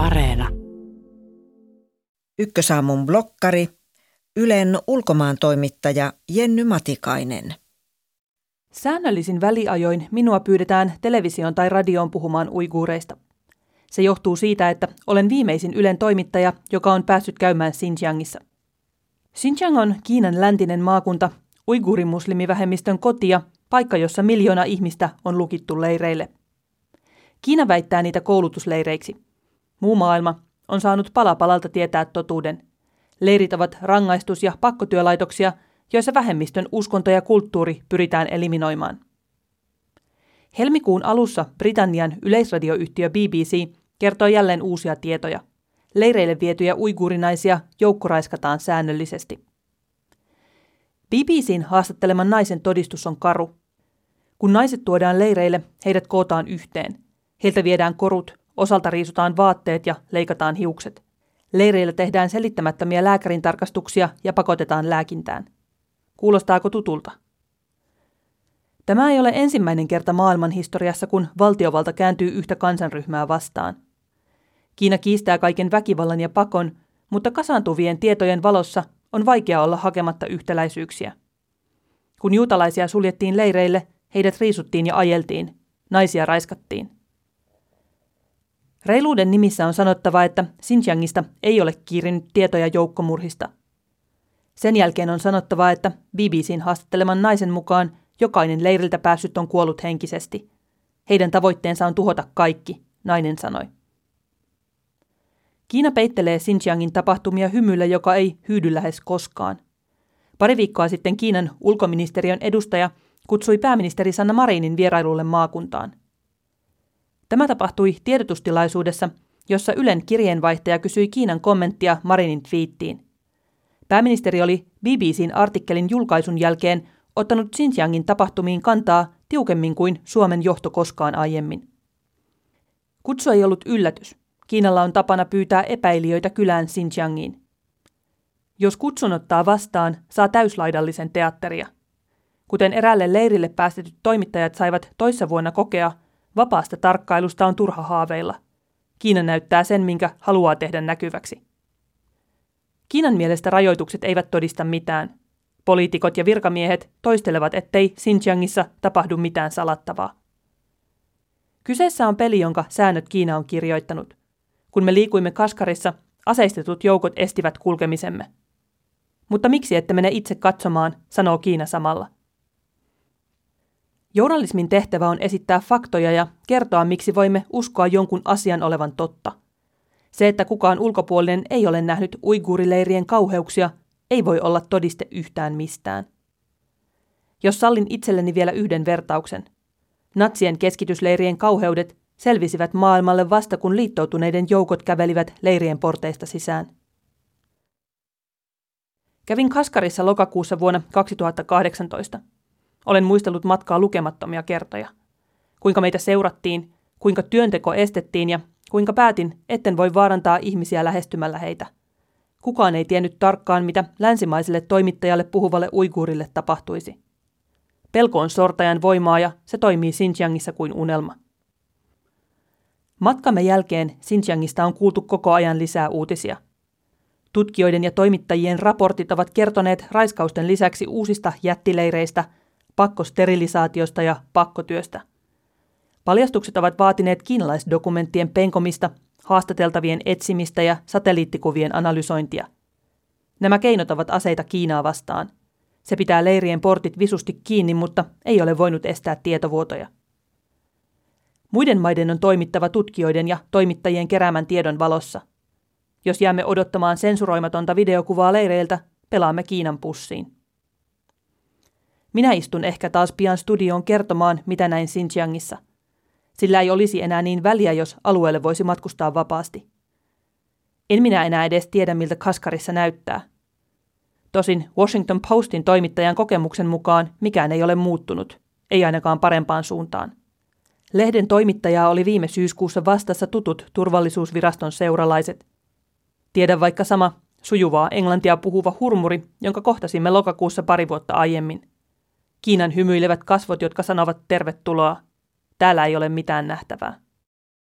Areena. Ykkösaamun blokkari, Ylen ulkomaan toimittaja Jenny Matikainen. Säännöllisin väliajoin minua pyydetään televisioon tai radioon puhumaan uiguureista. Se johtuu siitä, että olen viimeisin Ylen toimittaja, joka on päässyt käymään Xinjiangissa. Xinjiang on Kiinan läntinen maakunta, uiguurimuslimivähemmistön kotia, paikka jossa miljoona ihmistä on lukittu leireille. Kiina väittää niitä koulutusleireiksi. Muu maailma on saanut pala palalta tietää totuuden. Leirit ovat rangaistus- ja pakkotyölaitoksia, joissa vähemmistön uskonto ja kulttuuri pyritään eliminoimaan. Helmikuun alussa Britannian yleisradioyhtiö BBC kertoi jälleen uusia tietoja. Leireille vietyjä uiguurinaisia joukkoraiskataan säännöllisesti. BBCn haastatteleman naisen todistus on karu. Kun naiset tuodaan leireille, heidät kootaan yhteen. Heiltä viedään korut, osalta riisutaan vaatteet ja leikataan hiukset. Leireillä tehdään selittämättömiä lääkärin tarkastuksia ja pakotetaan lääkintään. Kuulostaako tutulta? Tämä ei ole ensimmäinen kerta maailman historiassa, kun valtiovalta kääntyy yhtä kansanryhmää vastaan. Kiina kiistää kaiken väkivallan ja pakon, mutta kasaantuvien tietojen valossa on vaikea olla hakematta yhtäläisyyksiä. Kun juutalaisia suljettiin leireille, heidät riisuttiin ja ajeltiin, naisia raiskattiin. Reiluuden nimissä on sanottava, että Xinjiangista ei ole kiirinyt tietoja joukkomurhista. Sen jälkeen on sanottava, että BBCn haastatteleman naisen mukaan jokainen leiriltä päässyt on kuollut henkisesti. Heidän tavoitteensa on tuhota kaikki, nainen sanoi. Kiina peittelee Xinjiangin tapahtumia hymyllä, joka ei hyydy lähes koskaan. Pari viikkoa sitten Kiinan ulkoministeriön edustaja kutsui pääministeri Sanna Marinin vierailulle maakuntaan. Tämä tapahtui tiedotustilaisuudessa, jossa Ylen kirjeenvaihtaja kysyi Kiinan kommenttia Marinin twiittiin. Pääministeri oli BBCn artikkelin julkaisun jälkeen ottanut Xinjiangin tapahtumiin kantaa tiukemmin kuin Suomen johto koskaan aiemmin. Kutsu ei ollut yllätys. Kiinalla on tapana pyytää epäilijöitä kylään Xinjiangiin. Jos kutsun ottaa vastaan, saa täyslaidallisen teatteria. Kuten eräälle leirille päästetyt toimittajat saivat toissa vuonna kokea, vapaasta tarkkailusta on turha haaveilla. Kiina näyttää sen, minkä haluaa tehdä näkyväksi. Kiinan mielestä rajoitukset eivät todista mitään. Poliitikot ja virkamiehet toistelevat, ettei Xinjiangissa tapahdu mitään salattavaa. Kyseessä on peli, jonka säännöt Kiina on kirjoittanut. Kun me liikuimme Kaskarissa, aseistetut joukot estivät kulkemisemme. Mutta miksi ette mene itse katsomaan, sanoo Kiina samalla. Journalismin tehtävä on esittää faktoja ja kertoa, miksi voimme uskoa jonkun asian olevan totta. Se, että kukaan ulkopuolinen ei ole nähnyt uiguurileirien kauheuksia, ei voi olla todiste yhtään mistään. Jos sallin itselleni vielä yhden vertauksen. Natsien keskitysleirien kauheudet selvisivät maailmalle vasta kun liittoutuneiden joukot kävelivät leirien porteista sisään. Kävin Kaskarissa lokakuussa vuonna 2018. Olen muistellut matkaa lukemattomia kertoja. Kuinka meitä seurattiin, kuinka työnteko estettiin ja kuinka päätin, etten voi vaarantaa ihmisiä lähestymällä heitä. Kukaan ei tiennyt tarkkaan, mitä länsimaiselle toimittajalle puhuvalle uiguurille tapahtuisi. Pelko on sortajan voimaa ja se toimii Xinjiangissa kuin unelma. Matkamme jälkeen Xinjiangista on kuultu koko ajan lisää uutisia. Tutkijoiden ja toimittajien raportit ovat kertoneet raiskausten lisäksi uusista jättileireistä, pakkosterilisaatiosta ja pakkotyöstä. Paljastukset ovat vaatineet kiinalaisdokumenttien penkomista, haastateltavien etsimistä ja satelliittikuvien analysointia. Nämä keinot ovat aseita Kiinaa vastaan. Se pitää leirien portit visusti kiinni, mutta ei ole voinut estää tietovuotoja. Muiden maiden on toimittava tutkijoiden ja toimittajien keräämän tiedon valossa. Jos jäämme odottamaan sensuroimatonta videokuvaa leireiltä, pelaamme Kiinan pussiin. Minä istun ehkä taas pian studioon kertomaan, mitä näin Xinjiangissa. Sillä ei olisi enää niin väliä, jos alueelle voisi matkustaa vapaasti. En minä enää edes tiedä, miltä Kaskarissa näyttää. Tosin Washington Postin toimittajan kokemuksen mukaan mikään ei ole muuttunut, ei ainakaan parempaan suuntaan. Lehden toimittajaa oli viime syyskuussa vastassa tutut turvallisuusviraston seuralaiset. Tiedän vaikka sama sujuvaa englantia puhuva hurmuri, jonka kohtasimme lokakuussa pari vuotta aiemmin. Kiinan hymyilevät kasvot, jotka sanovat tervetuloa. Täällä ei ole mitään nähtävää.